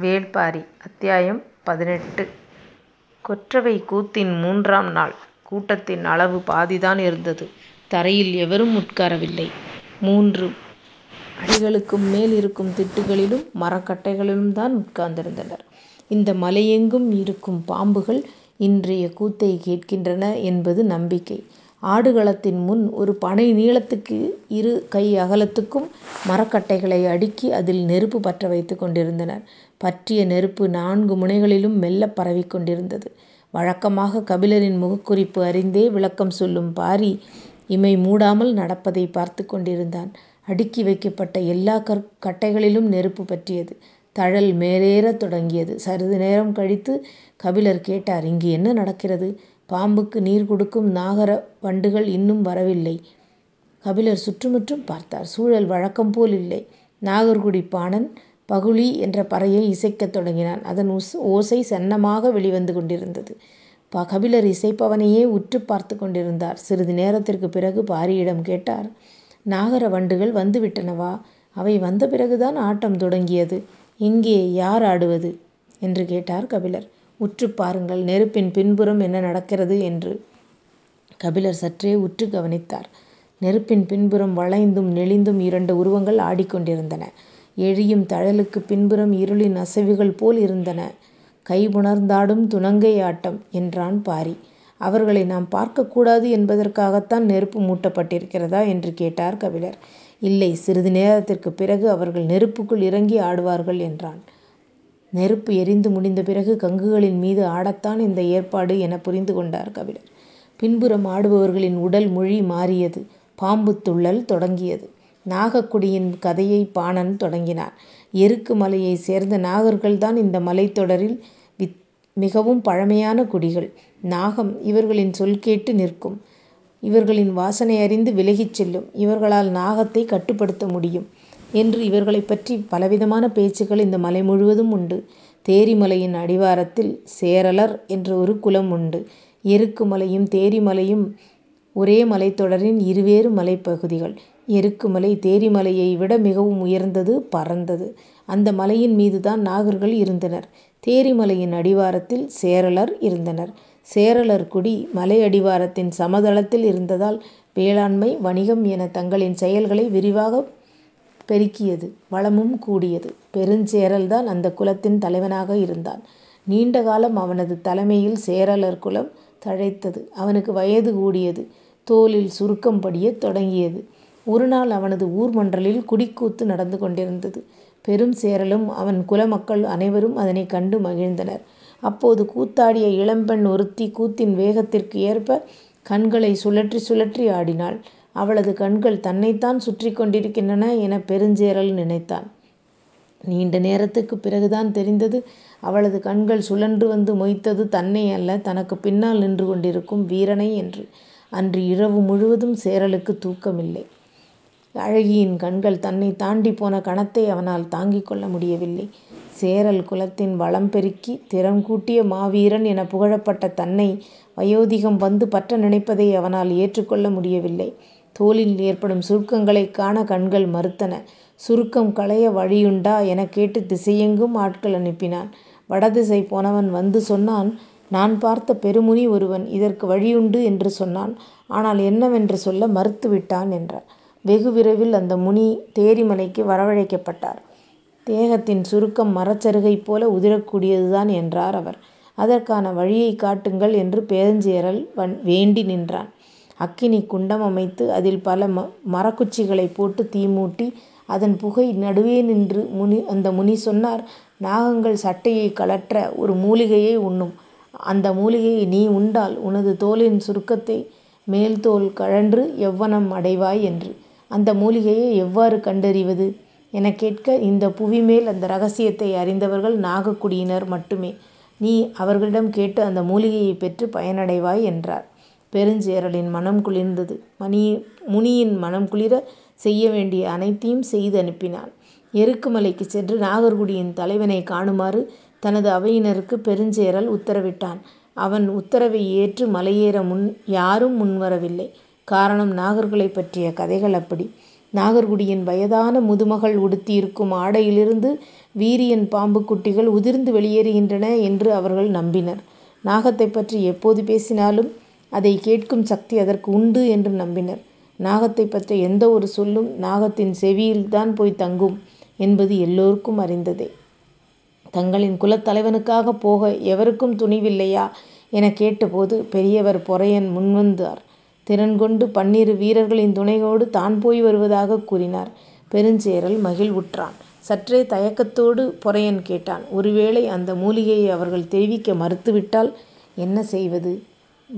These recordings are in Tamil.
வேள்பாரி அத்தியாயம் பதினெட்டு கொற்றவை கூத்தின் மூன்றாம் நாள். கூட்டத்தின் அளவு பாதிதான் இருந்தது. தரையில் எவரும் உட்காரவில்லை. மூன்று அடிகளுக்கும் மேல் இருக்கும் திட்டுகளிலும் மரக்கட்டைகளிலும்தான் உட்கார்ந்திருந்தனர். இந்த மலையெங்கும் இருக்கும் பாம்புகள் இன்றைய கூத்தைக் கேட்கின்றன என்பது நம்பிக்கை. ஆடுகளத்தின் முன் ஒரு பனை நீளத்துக்கு இரு கை அகலத்துக்கும் மரக்கட்டைகளை அடுக்கி அதில் நெருப்பு பற்ற வைத்து கொண்டிருந்தனர். பற்றிய நெருப்பு நான்கு முனைகளிலும் மெல்லப் பரவிக் கொண்டிருந்தது. வழக்கமாக கபிலரின் முகக்குறிப்பு அறிந்தே விளக்கம் சொல்லும் பாரி இமை மூடாமல் நடப்பதைப் பார்த்துக் கொண்டிருந்தான். அடுக்கி வைக்கப்பட்ட எல்லாக் கட்டைகளிலும் நெருப்பு பற்றியது. தழல் மேலேறத் தொடங்கியது. சிறிது நேரம் கழித்து கபிலர் கேட்டார் இங்கு என்ன நடக்கிறது? பாம்புக்கு நீர் கொடுக்கும் நாகர வண்டுகள் இன்னும் வரவில்லை. கபிலர் சுற்றுமுற்றும் பார்த்தார். சூழல் வழக்கம் போல் இல்லை. நாகர்குடிப் பாணன் பகுளி என்ற பறையை இசைக்கத் தொடங்கினான். அதன் ஓசை சன்னமாக வெளிவந்து கொண்டிருந்தது. ப கபிலர் இசைப்பவனையே உற்றுப் பார்த்து கொண்டிருந்தார். சிறிது நேரத்திற்குப் பிறகு பாரியிடம் கேட்டார் நாகர வண்டுகள் வந்து விட்டனவா? அவை வந்த பிறகுதான் ஆட்டம் தொடங்கியது. எங்கே? யார் ஆடுவது? என்று கேட்டார் கபிலர். உற்றுப் பாருங்கள் நெருப்பின் பின்புறம் என்ன நடக்கிறது என்று. கபிலர் சற்றே உற்று கவனித்தார். நெருப்பின் பின்புறம் வளைந்தும் நெளிந்தும் இரண்டு உருவங்கள் ஆடிக்கொண்டிருந்தன. எழியும் தழலுக்குப் பின்புறம் இருளின் அசைவுகள் போல் இருந்தன. கைபுணர்ந்தாடும் துணங்கை ஆட்டம் என்றான் பாரி. அவர்களை நாம் பார்க்கக் கூடாது என்பதற்காகத்தான் நெருப்பு மூட்டப்பட்டிருக்கிறதா? என்று கேட்டார் கபிலர். இல்லை. சிறிது நேரத்திற்குப் பிறகு அவர்கள் நெருப்புக்குள் இறங்கி ஆடுவார்கள் என்றான். நெருப்பு எரிந்து முடிந்த பிறகு கங்குகளின் மீது ஆடத்தான் இந்த ஏற்பாடு எனப் புரிந்து கொண்டார் கபிலர். பின்புறம் ஆடுபவர்களின் உடல் மொழி மாறியது. பாம்புத் துள்ளல் தொடங்கியது. நாகக்குடியின் கதையை பாணன் தொடங்கினார் எருக்கு மலையைச் சேர்ந்த நாகர்கள்தான் இந்த மலைத்தொடரில் மிகவும் பழமையான குடிகள். நாகம் இவர்களின் சொல் கேட்டு நிற்கும். இவர்களின் வாசனை அறிந்து விலகிச் செல்லும். இவர்களால் நாகத்தைக் கட்டுப்படுத்த முடியும் என்று இவர்களைப் பற்றி பலவிதமான பேச்சுக்கள் இந்த மலை முழுவதும் உண்டு. தேரிமலையின் அடிவாரத்தில் சேரலர் என்ற ஒரு குலம் உண்டு. எருக்கு மலையும் தேரிமலையும் ஒரே மலைத்தொடரின் இருவேறு மலைப்பகுதிகள். எருக்குமலை தேரிமலையை விட மிகவும் உயர்ந்தது பரந்தது. அந்த மலையின் மீதுதான் நாகர்கள் இருந்தனர். தேரிமலையின் அடிவாரத்தில் சேரலர் இருந்தனர். சேரலர் குடி மலை அடிவாரத்தின் சமதளத்தில் இருந்ததால் வேளாண்மை, வணிகம் என தங்களின் செயல்களை விரிவாக பெருக்கியது. வளமும் கூடியது. பெருஞ்சேரல்தான் அந்த குலத்தின் தலைவனாக இருந்தான். நீண்ட காலம் அவனது தலைமையில் சேரலர் குலம் தழைத்தது. அவனுக்கு வயது கூடியது. தோலில் சுருக்கம் படியத் தொடங்கியது. ஒருநாள் அவனது ஊர் மன்றலில் குடிக்கூத்து நடந்து கொண்டிருந்தது. பெரும் சேரலும் அவன் குல மக்கள் அனைவரும் அதனைக் கண்டு மகிழ்ந்தனர். அப்போது கூத்தாடிய இளம்பெண் ஒருத்தி கூத்தின் வேகத்திற்கு ஏற்ப கண்களைச் சுழற்றி சுழற்றி ஆடினாள். அவளது கண்கள் தன்னைத்தான் சுற்றிக் கொண்டிருக்கின்றன எனப் பெருஞ்சேரல் நினைத்தான். நீண்ட நேரத்துக்குப் பிறகுதான் தெரிந்தது அவளது கண்கள் சுழன்று வந்து மொய்த்தது தன்னை அல்ல தனக்குப் பின்னால் நின்று கொண்டிருக்கும் வீரனை என்று. அன்று இரவு முழுவதும் சேரலுக்குத் தூக்கமில்லை. அழகியின் கண்கள் தன்னைத் தாண்டிப் போன கணத்தை அவனால் தாங்கிக் கொள்ள முடியவில்லை. சேரல் குலத்தின் வளம் பெருக்கி, திறம் கூட்டிய மாவீரன் எனப் புகழப்பட்ட தன்னை வயோதிகம் வந்து பற்ற நினைப்பதை அவனால் ஏற்றுக் கொள்ள முடியவில்லை. தோலில் ஏற்படும் சுருக்கங்களைக் காண கண்கள் மறுத்தன. சுருக்கம் களைய வழியுண்டா எனக் கேட்டுத் திசையெங்கும் ஆட்கள் அனுப்பினான். வடதிசை போனவன் வந்து சொன்னான் நான் பார்த்த பெருமுனி ஒருவன் இதற்கு வழியுண்டு என்று சொன்னான். ஆனால் என்னவென்று சொல்ல மறுத்து விட்டான் என்றார். வெகு விரைவில் அந்த முனி தேரிமலைக்கு வரவழைக்கப்பட்டார். தேகத்தின் சுருக்கம் மரச்சருகை போல உதிரக்கூடியதுதான் என்றார் அவர். அதற்கான வழியை காட்டுங்கள் என்று பெருஞ்சேரல் வேண்டி நின்றான். அக்கினி குண்டம் அமைத்து அதில் பல ம மரக்குச்சிகளை போட்டு தீ மூட்டி அதன் புகை நடுவே நின்று முனி அந்த முனி சொன்னார் நாகங்கள் சட்டையை கழற்ற ஒரு மூலிகையை உண்ணும். அந்த மூலிகையை நீ உண்டால் உனது தோலின் சுருக்கத்தை மேல்தோல் கழன்று எவ்வனம் அடைவாய் என்று. அந்த மூலிகையை எவ்வாறு கண்டறிவது? எனக் கேட்க இந்தப் புவிமேல் அந்த ரகசியத்தை அறிந்தவர்கள் நாகக்குடியினர் மட்டுமே. நீ அவர்களிடம் கேட்டு அந்த மூலிகையை பெற்று பயனடைவாய் என்றார். பெருஞ்சேரலின் மனம் குளிர்ந்தது. மணி முனியின் மனம் குளிர செய்ய வேண்டிய அனைத்தையும் செய்து அனுப்பினான். எருக்குமலைக்கு சென்று நாகர்குடியின் தலைவனை காணுமாறு தனது அவையினருக்கு பெருஞ்சேரல் உத்தரவிட்டான். அவன் உத்தரவை ஏற்று மலையேற முன் யாரும் முன்வரவில்லை. காரணம் நாகர்களைப் பற்றிய கதைகள் அப்படி. நாகர்குடியின் வயதான முதுமகள் உடுத்தியிருக்கும் ஆடையிலிருந்து வீரியன் பாம்பு குட்டிகள் உதிர்ந்து வெளியேறுகின்றன என்று அவர்கள் நம்பினர். நாகத்தைப் பற்றி எப்போது பேசினாலும் அதை கேட்கும் சக்தி அதற்கு உண்டு என்று நம்பினர். நாகத்தைப் பற்றிய எந்த ஒரு சொல்லும் நாகத்தின் செவியில்தான் போய் தங்கும் என்பது எல்லோருக்கும் அறிந்ததே. தங்களின் குலத்தலைவனுக்காகப் போக எவருக்கும் துணிவில்லையா எனக் கேட்டபோது பெரியவர் பொறையன் முன்வந்தார். திறன் கொண்டு பன்னிரு வீரர்களின் துணையோடு தான் போய் வருவதாகக் கூறினார். பெருஞ்சேரல் மகிழ்வுற்றான். சற்றே தயக்கத்தோடு பொறையன் கேட்டான் ஒருவேளை அந்த மூலிகையை அவர்கள் தெரிவிக்க மறுத்துவிட்டால் என்ன செய்வது?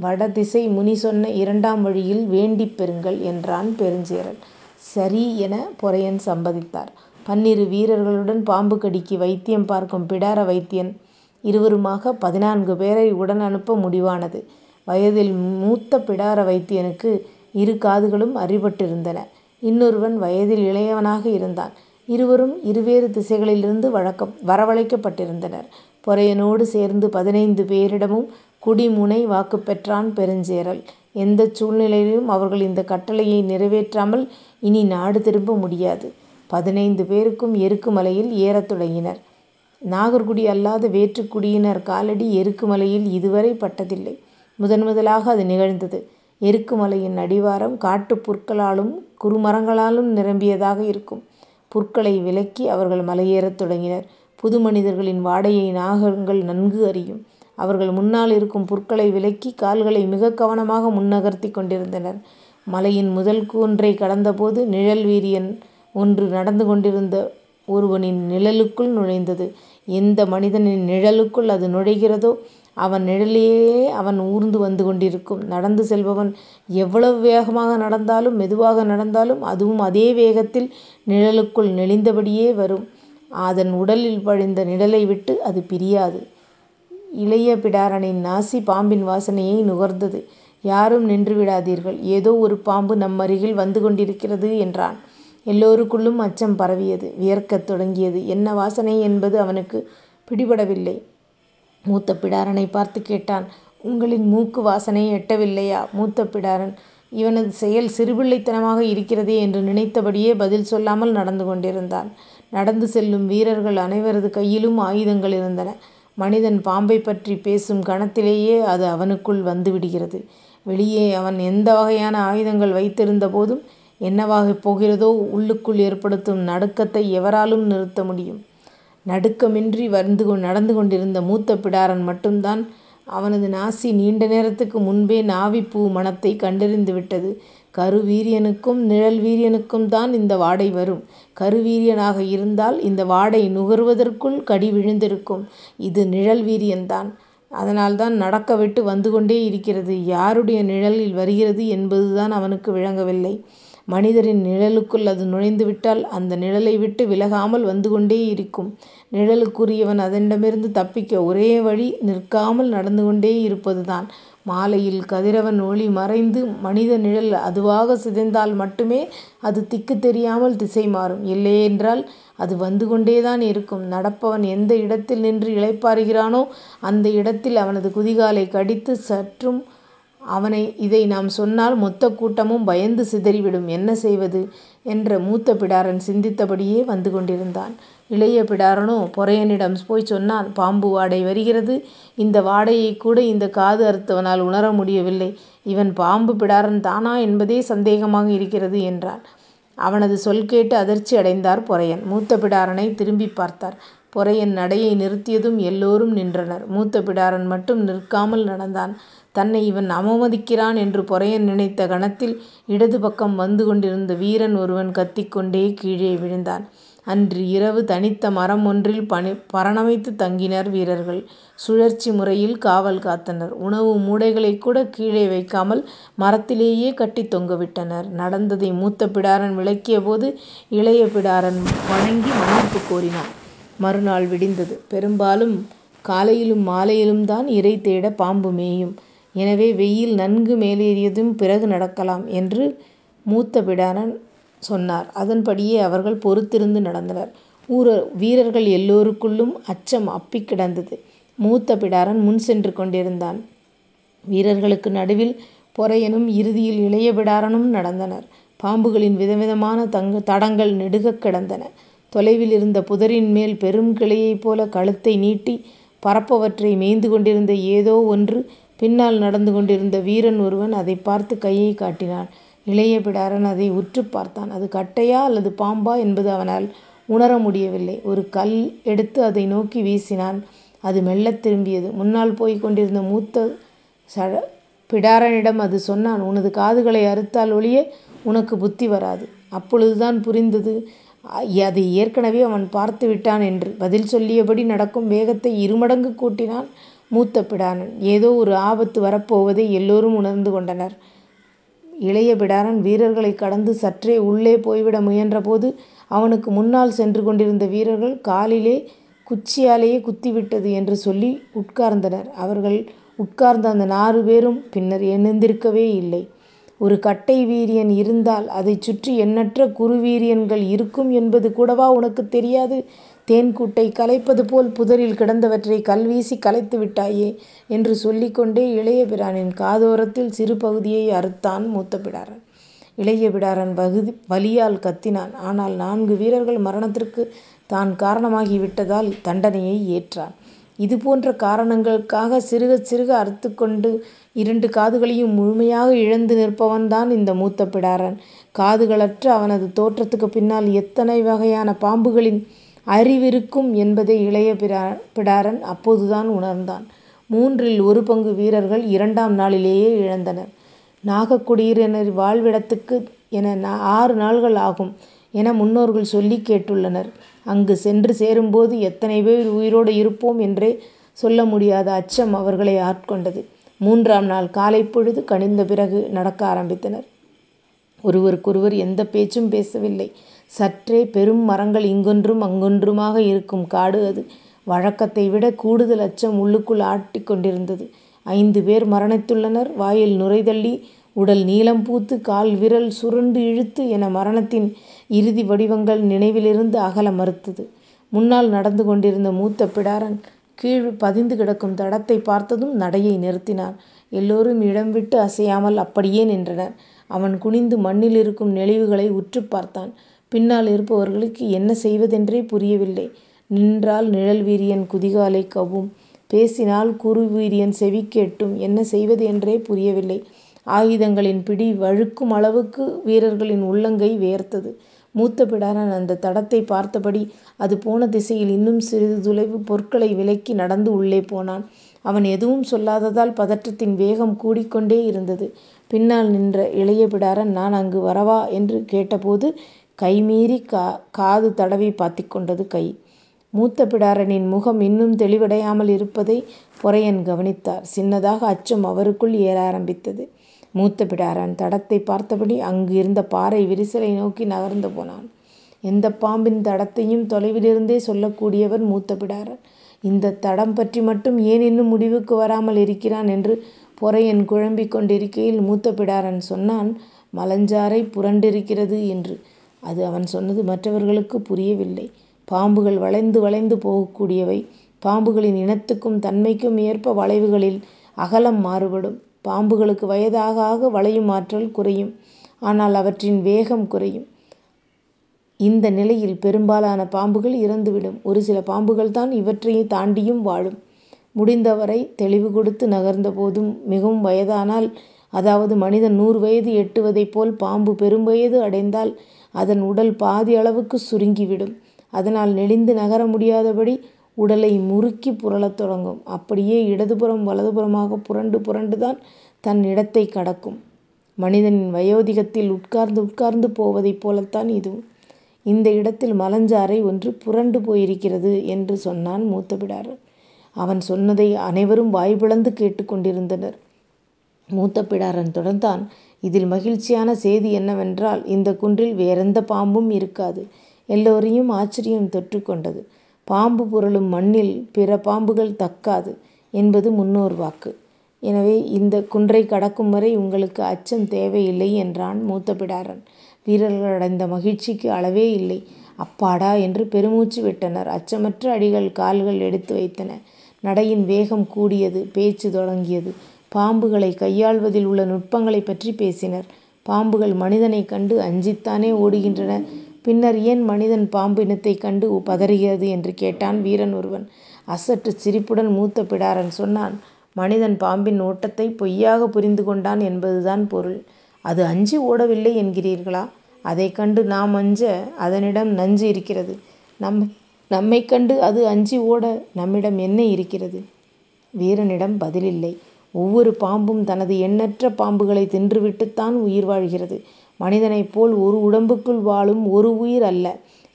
வடதிசை முனி சொன்ன இரண்டாம் வழியில் வேண்டிப் பெறுங்கள் என்றான் பெருஞ்சேரல். சரி என பொறையன் சம்மதித்தார். பன்னிரு வீரர்களுடன் பாம்புக்கடிக்கு வைத்தியம் பார்க்கும் பிடார வைத்தியன் இருவருமாக பதினான்கு பேரை உடன் அனுப்ப முடிவானது. வயதில் மூத்த பிடார வைத்தியனுக்கு இரு காதுகளும் அறுபட்டிருந்தன. இன்னொருவன் வயதில் இளையவனாக இருந்தான். இருவரும் இருவேறு திசைகளிலிருந்து வரவழைக்கப்பட்டிருந்தனர். பொறையனோடு சேர்ந்து பதினைந்து பேரிடமும் குடிமுனை வாக்குப் பெற்றான் பெருஞ்சேரல். எந்தச் சூழ்நிலையிலும் அவர்கள் இந்தக் கட்டளையை நிறைவேற்றாமல் இனி நாடு திரும்ப முடியாது. பதினைந்து பேருக்கும் எருக்கு மலையில் ஏறத் தொடங்கினர். நாகர்குடி அல்லாத வேற்றுக் குடியினர் காலடி எருக்கு மலையில் இதுவரை பட்டதில்லை. முதன் முதலாக அது நிகழ்ந்தது. எருக்கு மலையின் அடிவாரம் காட்டுப் புற்களாலும் குறுமரங்களாலும் நிரம்பியதாக இருக்கும். புற்களை விலக்கி அவர்கள் மலையேறத் தொடங்கினர். புது மனிதர்களின் வாடையை நாகங்கள் நன்கு அறியும். அவர்கள் முன்னால் இருக்கும் புற்களை விலக்கி கால்களை மிகக் கவனமாக முன்னகர்த்தி கொண்டிருந்தனர். மலையின் முதல் குன்றைக் கடந்தபோது நிழல் வீரியன் ஒன்று நடந்து கொண்டிருந்த ஒருவனின் நிழலுக்குள் நுழைந்தது. எந்த மனிதனின் நிழலுக்குள் அது நுழைகிறதோ அவன் நிழலிலேயே அவன் ஊர்ந்து வந்து கொண்டிருக்கும். நடந்து செல்பவன் எவ்வளவு வேகமாக நடந்தாலும் மெதுவாக நடந்தாலும் அதுவும் அதே வேகத்தில் நிழலுக்குள் நெளிந்தபடியே வரும். அதன் உடலில் பழிந்த நிழலை விட்டு அது பிரியாது. இளைய பிடாரனின் நாசி பாம்பின் வாசனையை நுகர்ந்தது. யாரும் நின்று விடாதீர்கள். ஏதோ ஒரு பாம்பு நம்மருகில் வந்து கொண்டிருக்கிறது என்றான். எல்லோருக்குள்ளும் அச்சம் பரவியது. வியர்க்கத் தொடங்கியது. என்ன வாசனை என்பது அவனுக்கு பிடிபடவில்லை. மூத்த பிடாரனைப் பார்த்துக் கேட்டான் உங்களின் மூக்கு வாசனை எட்டவில்லையா? மூத்த பிடாரன் இவனது செயல் சிறுபிள்ளைத்தனமாக இருக்கிறதே என்று நினைத்தபடியே பதில் சொல்லாமல் நடந்து கொண்டிருந்தான். நடந்து செல்லும் வீரர்கள் அனைவரது கையிலும் ஆயுதங்கள் இருந்தன. மனிதன் பாம்பைப் பற்றி பேசும் கணத்திலேயே அது அவனுக்குள் வந்துவிடுகிறது வெளியே அவன் எந்த வகையான ஆயுதங்கள் வைத்திருந்த போதும் என்னவாகப் போகிறதோ உள்ளுக்குள் ஏற்படுத்தும் நடுக்கத்தை எவராலும் நிறுத்த முடியும்? நடுக்கமின்றி நடந்து கொண்டிருந்த மூத்த பிடாரன் மட்டும்தான். அவனது நாசி நீண்ட நேரத்துக்கு முன்பே நாவிப்பூ மணத்தைக் கண்டறிந்து விட்டது. கரு வீரியனுக்கும் தான் இந்த வாடை வரும். கருவீரியனாக இருந்தால் இந்த வாடை நுகர்வதற்குள் கடி விழுந்திருக்கும். இது நிழல்வீரியன்தான். அதனால்தான் நடக்கவிட்டு வந்து கொண்டே இருக்கிறது. யாருடைய நிழலில் வருகிறது என்பதுதான் அவனுக்கு விளங்கவில்லை. மனிதரின் நிழலுக்குள் அது நுழைந்துவிட்டால் அந்த நிழலை விட்டு விலகாமல் வந்து கொண்டே இருக்கும். நிழலுக்குரியவன் அதனிடமிருந்து தப்பிக்க ஒரே வழி நிற்காமல் நடந்து கொண்டே இருப்பதுதான். மாலையில் கதிரவன் ஒளி மறைந்து மனித நிழல் அதுவாக சிதைந்தால் மட்டுமே அது திக்கு தெரியாமல் திசை மாறும். இல்லையென்றால் அது வந்து கொண்டேதான் இருக்கும். நடப்பவன் எந்த இடத்தில் நின்று இளைப்பாறுகிறானோ அந்த இடத்தில் அவனது குதிகாலைக் கடித்து சற்றும் அவனை இதை நாம் சொன்னால் மொத்த கூட்டமும் பயந்து சிதறிவிடும். என்ன செய்வது? என்ற மூத்த பிடாரன் சிந்தித்தபடியே வந்து கொண்டிருந்தான். இளைய பிடாரனோ பொறையனிடம் போய் சொன்னான் பாம்பு வாடை வருகிறது. இந்த வாடையைக்கூட இந்த காது அறுத்தவனால் உணர முடியவில்லை. இவன் பாம்பு பிடாரன் தானா என்பதே சந்தேகமாக இருக்கிறது என்றான். அவனது சொல் கேட்டு அதிர்ச்சி அடைந்தார் பொறையன். மூத்த பிடாரனைத் திரும்பிப் பார்த்தார். பொறையன் நடையை நிறுத்தியதும் எல்லோரும் நின்றனர். மூத்த பிடாரன் மட்டும் நிற்காமல் நடந்தான். தன்னை இவன் அவமதிக்கிறான் என்று பொறையன் நினைத்த கணத்தில் இடது பக்கம் வந்து கொண்டிருந்த வீரன் ஒருவன் கத்திக் கொண்டே கீழே விழுந்தான். அன்று இரவு தனித்த மரம் ஒன்றில் பரணமைத்து தங்கினர் வீரர்கள். சுழற்சி முறையில் காவல் காத்தனர். உணவு மூடைகளைக்கூடக் கீழே வைக்காமல் மரத்திலேயே கட்டித் தொங்கவிட்டனர். நடந்ததை மூத்த பிடாரன் விளக்கியபோது இளைய பிடாரன் வணங்கி மன்னிப்புக் கோரினான். மறுநாள் விடிந்தது. பெரும்பாலும் காலையிலும் மாலையிலும் தான் இரை தேட பாம்பு மேயும். எனவே வெயில் நன்கு மேலேறியதும் பிறகு நடக்கலாம் என்று மூத்த பிடாரன் சொன்னார். அதன்படியே அவர்கள் பொறுத்திருந்து நடந்தனர். வீரர்கள் எல்லோருக்குள்ளும் அச்சம் அப்பிக் கிடந்தது. மூத்த பிடாரன் முன் சென்று கொண்டிருந்தான். வீரர்களுக்கு நடுவில் பொறையனும் இறுதியில் இளைய பிடாரனும் நடந்தனர். பாம்புகளின் விதவிதமான தடங்கள் நெடுகக் கிடந்தன. தொலைவில் இருந்த புதரின் மேல் பெரும் கிளையைப் போல கழுத்தை நீட்டி பறப்பவற்றை மேய்ந்து கொண்டிருந்த ஏதோ ஒன்று பின்னால் நடந்து கொண்டிருந்த வீரன் ஒருவன் அதைப் பார்த்து கையைக் காட்டினான். இளைய பிடாரன் அதை உற்றுப் பார்த்தான். அது கட்டையா அல்லது பாம்பா என்பது அவனால் உணர முடியவில்லை. ஒரு கல் எடுத்து அதை நோக்கி வீசினான். அது மெல்லத் திரும்பியது. முன்னால் போய்க் கொண்டிருந்த மூத்த பிடாரனிடம் அது சொன்னான் உனது காதுகளை அறுத்தால் ஒழிய உனக்குப் புத்தி வராது. அப்பொழுதுதான் புரிந்தது அதை ஏற்கனவே அவன் பார்த்து விட்டான் என்று. பதில் சொல்லியபடி நடக்கும் வேகத்தை இருமடங்கு கூட்டினான் மூத்த பிடாரன். ஏதோ ஒரு ஆபத்து வரப்போவதை எல்லோரும் உணர்ந்து கொண்டனர். இளைய பிடாரன் வீரர்களைக் கடந்து சற்றே உள்ளே போய்விட முயன்றபோது அவனுக்கு முன்னால் சென்று கொண்டிருந்த வீரர்கள் காலிலே குச்சியாலேயே குத்திவிட்டது என்று சொல்லி உட்கார்ந்தனர். அவர்கள் உட்கார்ந்த அந்த நாறு பேரும் பின்னர் எழுந்திருக்கவே இல்லை. ஒரு கட்டை வீரியன் இருந்தால் அதைச் சுற்றி எண்ணற்ற குறுவீரியன்கள் இருக்கும் என்பது கூடவா உனக்குத் தெரியாது? தேன்கூட்டைக் கலைப்பது போல் புதரில் கிடந்தவற்றைக் கல்வீசிக் கலைத்து விட்டாயே என்று சொல்லிக் கொண்டே இளைய பிரானின் காதோரத்தில் சிறு பகுதியை அறுத்தான் மூத்த பிடாரன். இளைய பிடாரன் வலியால் கத்தினான். ஆனால் நான்கு வீரர்கள் மரணத்திற்குத் தான் காரணமாகி விட்டதால் தண்டனையை ஏற்றான். இதுபோன்ற போன்ற காரணங்களுக்காக சிறுக அறுத்துக் கொண்டு இரண்டு காதுகளையும் முழுமையாக இழந்து நிற்பவன்தான் இந்த மூத்த பிடாரன். காதுகளற்ற அவனது தோற்றத்துக்கு பின்னால் எத்தனை வகையான பாம்புகளின் அறிவிருக்கும் என்பதை இளைய பிடாரன் அப்போதுதான் உணர்ந்தான். மூன்றில் ஒரு பங்கு வீரர்கள் இரண்டாம் நாளிலேயே இழந்தனர். நாகக்குடியினர் வாழ்விடத்துக்கு என ஆறு நாள்கள் ஆகும் என முன்னோர்கள் சொல்லிக் கேட்டுள்ளனர். அங்கு சென்று சேரும்போது எத்தனை பேர் உயிரோடு இருப்போம் என்றே சொல்ல முடியாத அச்சம் அவர்களை ஆட்கொண்டது. மூன்றாம் நாள் காலைப்பொழுது கனிந்த பிறகு நடக்க ஆரம்பித்தனர். ஒருவருக்கொருவர் எந்தப் பேச்சும் பேசவில்லை. சற்றே பெரும் மரங்கள் இங்கொன்றும் அங்கொன்றுமாக இருக்கும் காடு அது. வழக்கத்தை விடக் கூடுதல் அச்சம் உள்ளுக்குள் ஆட்டிக் கொண்டிருந்தது. ஐந்து பேர் மரணித்துள்ளனர். வாயில் நுரை தள்ளி உடல் நீலம் பூத்து கால் விரல் சுருண்டு இழுத்து என மரணத்தின் இறுதி வடிவங்கள் நினைவிலிருந்து அகல மறுத்தது. முன்னால் நடந்து கொண்டிருந்த மூத்த பிடாரன் கீழ் பதிந்து கிடக்கும் தடத்தைப் பார்த்ததும் நடையை நிறுத்தினான். எல்லோரும் இடம் விட்டு அசையாமல் அப்படியே நின்றனர். அவன் குனிந்து மண்ணில் இருக்கும் நெளிவுகளை உற்றுப் பார்த்தான். பின்னால் இருப்பவர்களுக்கு என்ன செய்வதென்றே புரியவில்லை. நின்றால் நிழல் வீரியன் குதிகாலை கவ்வும். பேசினால் குரு வீரியன் செவி கேட்டும் என்ன செய்வது என்றே புரியவில்லை. ஆயுதங்களின் பிடி வழுக்கும் அளவுக்கு வீரர்களின் உள்ளங்கை வேர்த்தது மூத்த பிடாரன் அந்தத் தடத்தைப் பார்த்தபடி அது போன திசையில் இன்னும் சிறிது தொலைவு பொருட்களை விலக்கி நடந்து உள்ளே போனான். அவன் எதுவும் சொல்லாததால் பதற்றத்தின் வேகம் கூடிக் கொண்டே இருந்தது. பின்னால் நின்ற இளைய பிடாரன் நான் அங்கு வரவா? என்று கேட்டபோது கைமீறி காது தடவிப் பாத்திக்கொண்டது கை. மூத்த பிடாரனின் முகம் இன்னும் தெளிவடையாமல் இருப்பதைப் பொறையன் கவனித்தார். சின்னதாக அச்சம் அவருக்குள் ஏற ஆரம்பித்தது மூத்த பிடாரன் தடத்தைப் பார்த்தபடி அங்கு இருந்த பாறை விரிசலை நோக்கி நகர்ந்து போனான். எந்தப் பாம்பின் தடத்தையும் தொலைவிலிருந்தே சொல்லக்கூடியவர் மூத்த பிடாரன். இந்தத் தடம் பற்றி மட்டும் ஏன் இன்னும் முடிவுக்கு வராமல் இருக்கிறான் என்று பொறையன் குழம்பிக் கொண்டிருக்கையில் மூத்த பிடாரன் சொன்னான் மலஞ்சாறை புரண்டிருக்கிறது என்று. அது அவன் சொன்னது மற்றவர்களுக்குப் புரியவில்லை. பாம்புகள் வளைந்து வளைந்து போகக்கூடியவை. பாம்புகளின் இனத்துக்கும் தன்மைக்கும் ஏற்ப வளைவுகளில் அகலம் மாறுபடும். பாம்புகளுக்கு வயதாக ஆக வளையும் ஆற்றல் குறையும். ஆனால் அவற்றின் வேகம் குறையும். இந்த நிலையில் பெரும்பாலான பாம்புகள் இறந்துவிடும். ஒரு சில பாம்புகள் தான் இவற்றையும் தாண்டியும் வாழும். முடிந்தவரை தெளிவு கொடுத்து நகர்ந்த போதும் மிகவும் வயதானால் அதாவது மனிதன் நூறு வயது எட்டுவதைப் போல் பாம்பு பெரும் வயது அடைந்தால் அதன் உடல் பாதி அளவுக்கு சுருங்கிவிடும். அதனால் நெளிந்து நகர முடியாதபடி உடலை முறுக்கி புரளத் தொடங்கும். அப்படியே இடதுபுறம் வலதுபுறமாக புரண்டு புரண்டுதான் தன் இடத்தை கடக்கும். மனிதனின் வயோதிகத்தில் உட்கார்ந்து உட்கார்ந்து போவதைப் போலத்தான் இதுவும். இந்த இடத்தில் மலஞ்சாறை ஒன்று புரண்டு போயிருக்கிறது என்று சொன்னான் மூத்தபிடாரன் அவன் சொன்னதை அனைவரும் வாய் கேட்டுக்கொண்டிருந்தனர் கேட்டுக் மூத்த பிடாரன் தொடர்ந்தான் இதில் மகிழ்ச்சியான சேதி என்னவென்றால் இந்த குன்றில் வேறெந்த பாம்பும் இருக்காது. எல்லோரையும் ஆச்சரியம் தொற்று கொண்டது. பாம்பு புரளும் மண்ணில் பிற பாம்புகள் தக்காது என்பது முன்னோர் வாக்கு. எனவே இந்தக் குன்றைக் கடக்கும் வரை உங்களுக்கு அச்சம் தேவையில்லை என்றான் மூத்த பிடாரன். வீரர்கள் அடைந்த மகிழ்ச்சிக்கு அளவே இல்லை. அப்பாடா என்று பெருமூச்சு விட்டனர். அச்சமற்ற அடிகள் கால்கள் எடுத்து வைத்தன. நடையின் வேகம் கூடியது. பேச்சு தொடங்கியது. பாம்புகளைக் கையாள்வதில் உள்ள நுட்பங்களைப் பற்றிப் பேசினர். பாம்புகள் மனிதனைக் கண்டு அஞ்சித்தானே ஓடுகின்றன. பின்னர் ஏன் மனிதன் பாம்பு இனத்தைக் கண்டு பதறுகிறது என்று கேட்டான் வீரன் ஒருவன். அசட்டுச் சிரிப்புடன் மூத்த பிடாரன் சொன்னான் மனிதன் பாம்பின் ஓட்டத்தைப் பொய்யாகப் புரிந்து கொண்டான் என்பதுதான் பொருள். அது அஞ்சி ஓடவில்லை என்கிறீர்களா? அதைக் கண்டு நாம் அஞ்ச அதனிடம் நஞ்சு இருக்கிறது. நம்மைக் கண்டு அது அஞ்சி ஓட நம்மிடம் என்ன இருக்கிறது? வீரனிடம் பதிலில்லை. ஒவ்வொரு பாம்பும் தனது எண்ணற்ற பாம்புகளைத் தின்றுவிட்டுத்தான் உயிர் வாழ்கிறது. மனிதனைப் போல் ஒரு உடம்புக்குள் வாழும் ஒரு உயிர் அல்ல.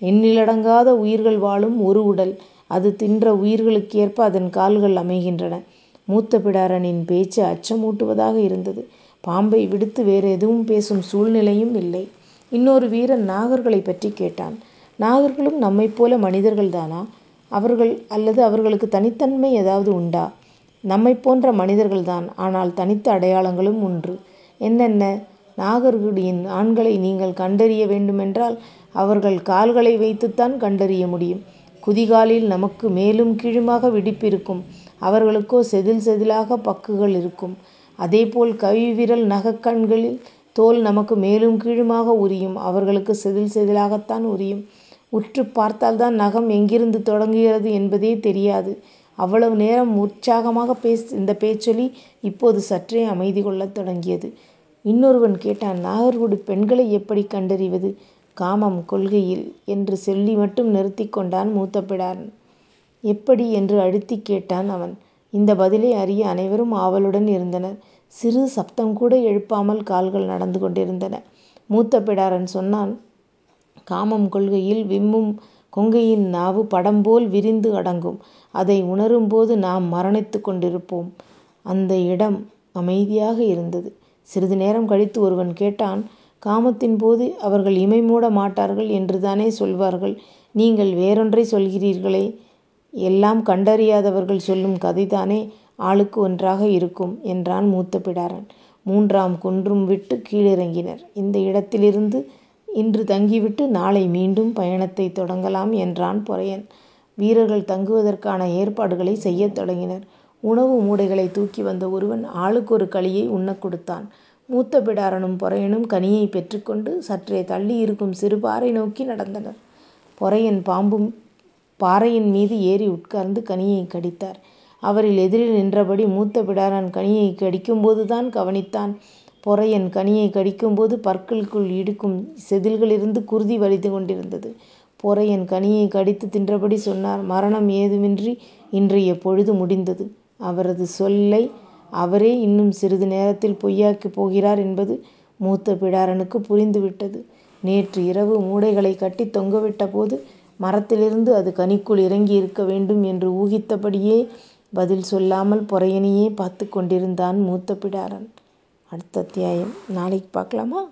எண்ணிலடங்காத உயிர்கள் வாழும் ஒரு உடல். அது தின்ற உயிர்களுக்கேற்ப அதன் கால்கள் அமைகின்றன. மூத்த பிடாரனின் பேச்சு அச்சமூட்டுவதாக இருந்தது. பாம்பை விடுத்து வேறு எதுவும் பேசும் சூழ்நிலையும் இல்லை. இன்னொரு வீரன் நாகர்களைப் பற்றிக் கேட்டான். நாகர்களும் நம்மைப் போல மனிதர்கள்தானா? அவர்கள் அல்லது அவர்களுக்கு தனித்தன்மை ஏதாவது உண்டா? நம்மைப் போன்ற மனிதர்கள்தான். ஆனால் தனித்த அடையாளங்களும் உண்டு. என்னென்ன? நாகர்குடியின் ஆண்களை நீங்கள் கண்டறிய வேண்டுமென்றால் அவர்கள் கால்களை வைத்துத்தான் கண்டறிய முடியும். குதிகாலில் நமக்கு மேலும் கீழுமாக விடிப்பிருக்கும் அவர்களுக்கோ செதில் செதிலாக பக்குகள் இருக்கும். அதேபோல் கவிவிரல் நகக்கண்களில் தோல் நமக்கு மேலும் கீழுமாக உரியும். அவர்களுக்கு செதில் செதிலாகத்தான் உரியும். உற்றுப் பார்த்தால்தான் நகம் எங்கிருந்து தொடங்குகிறது என்பதே தெரியாது. அவ்வளவு நேரம் உற்சாகமாக இருந்த பேச்சொலி இப்போது சற்றே அமைதி கொள்ளத் தொடங்கியது. இன்னொருவன் கேட்டான் நாகர்கோடு பெண்களை எப்படி கண்டறிவது? காமம் கொள்கையில் என்று சொல்லி மட்டும் நிறுத்திக் கொண்டான் மூத்த எப்படி? என்று அழுத்திக் கேட்டான் அவன். இந்த பதிலை அறிய அனைவரும் ஆவலுடன் இருந்தனர். சிறு சப்தம்கூட எழுப்பாமல் கால்கள் நடந்து கொண்டிருந்தன. மூத்த பிடாரன் சொன்னான் காமம் கொள்கையில் விம்மும் கொங்கையின் நாவு படம்போல் விரிந்து அடங்கும். அதை உணரும்போது நாம் மரணித்துக் கொண்டிருப்போம். அந்த இடம் அமைதியாக இருந்தது. சிறிது நேரம் கழித்து ஒருவன் கேட்டான் காமத்தின் போது அவர்கள் இமை மூட மாட்டார்கள் என்றுதானே சொல்வார்கள். நீங்கள் வேறொன்றைச் சொல்கிறீர்களே. எல்லாம் கண்டறியாதவர்கள் சொல்லும் கதைதானே. ஆளுக்கு ஒன்றாக இருக்கும் என்றான் மூத்த பிடாரன். மூன்றாம் குன்றும் விட்டு கீழிறங்கினர். இந்த இடத்திலிருந்து இன்று தங்கிவிட்டு நாளை மீண்டும் பயணத்தை தொடங்கலாம் என்றான் பொறையன். வீரர்கள் தங்குவதற்கான ஏற்பாடுகளை செய்யத் தொடங்கினர். உணவு மூடைகளை தூக்கி வந்த ஒருவன் ஆளுக்கொரு களியை உண்ணக் கொடுத்தான். மூத்த பிடாரனும் பொறையனும் கனியைப் பெற்றுக்கொண்டு சற்றே தள்ளியிருக்கும் சிறு பாறை நோக்கி நடந்தனர். பொறையன் பாம்பும் பாறையின் மீது ஏறி உட்கார்ந்து கனியைக் கடித்தார். அவரில் எதிரில் நின்றபடி மூத்த பிடாரன் கனியைக் கடிக்கும்போதுதான் கவனித்தான் பொறையன் கனியைக் கடிக்கும்போது பற்களுக்குள் இடுக்கும் செதில்களிலிருந்து குருதி வலித்து கொண்டிருந்தது. பொறையன் கனியைக் கடித்துத் தின்றபடி சொன்னார் மரணம் ஏதுமின்றி இன்றைய பொழுது முடிந்தது. அவரது சொல்லை அவரே இன்னும் சிறிது நேரத்தில் பொய்யாக்கி போகிறார் என்பது மூத்த பிடாரனுக்குப் புரிந்துவிட்டது. நேற்று இரவு மூட்டைகளைக் கட்டித் தொங்கவிட்டபோது மரத்திலிருந்து அது கனிக்குள் இறங்கியிருக்க வேண்டும் என்று ஊகித்தபடியே பதில் சொல்லாமல் பொறையனையே பார்த்துக் கொண்டிருந்தான் மூத்த பிடாரன். அடுத்த அத்தியாயம் நாளைக்கு பார்க்கலாமா?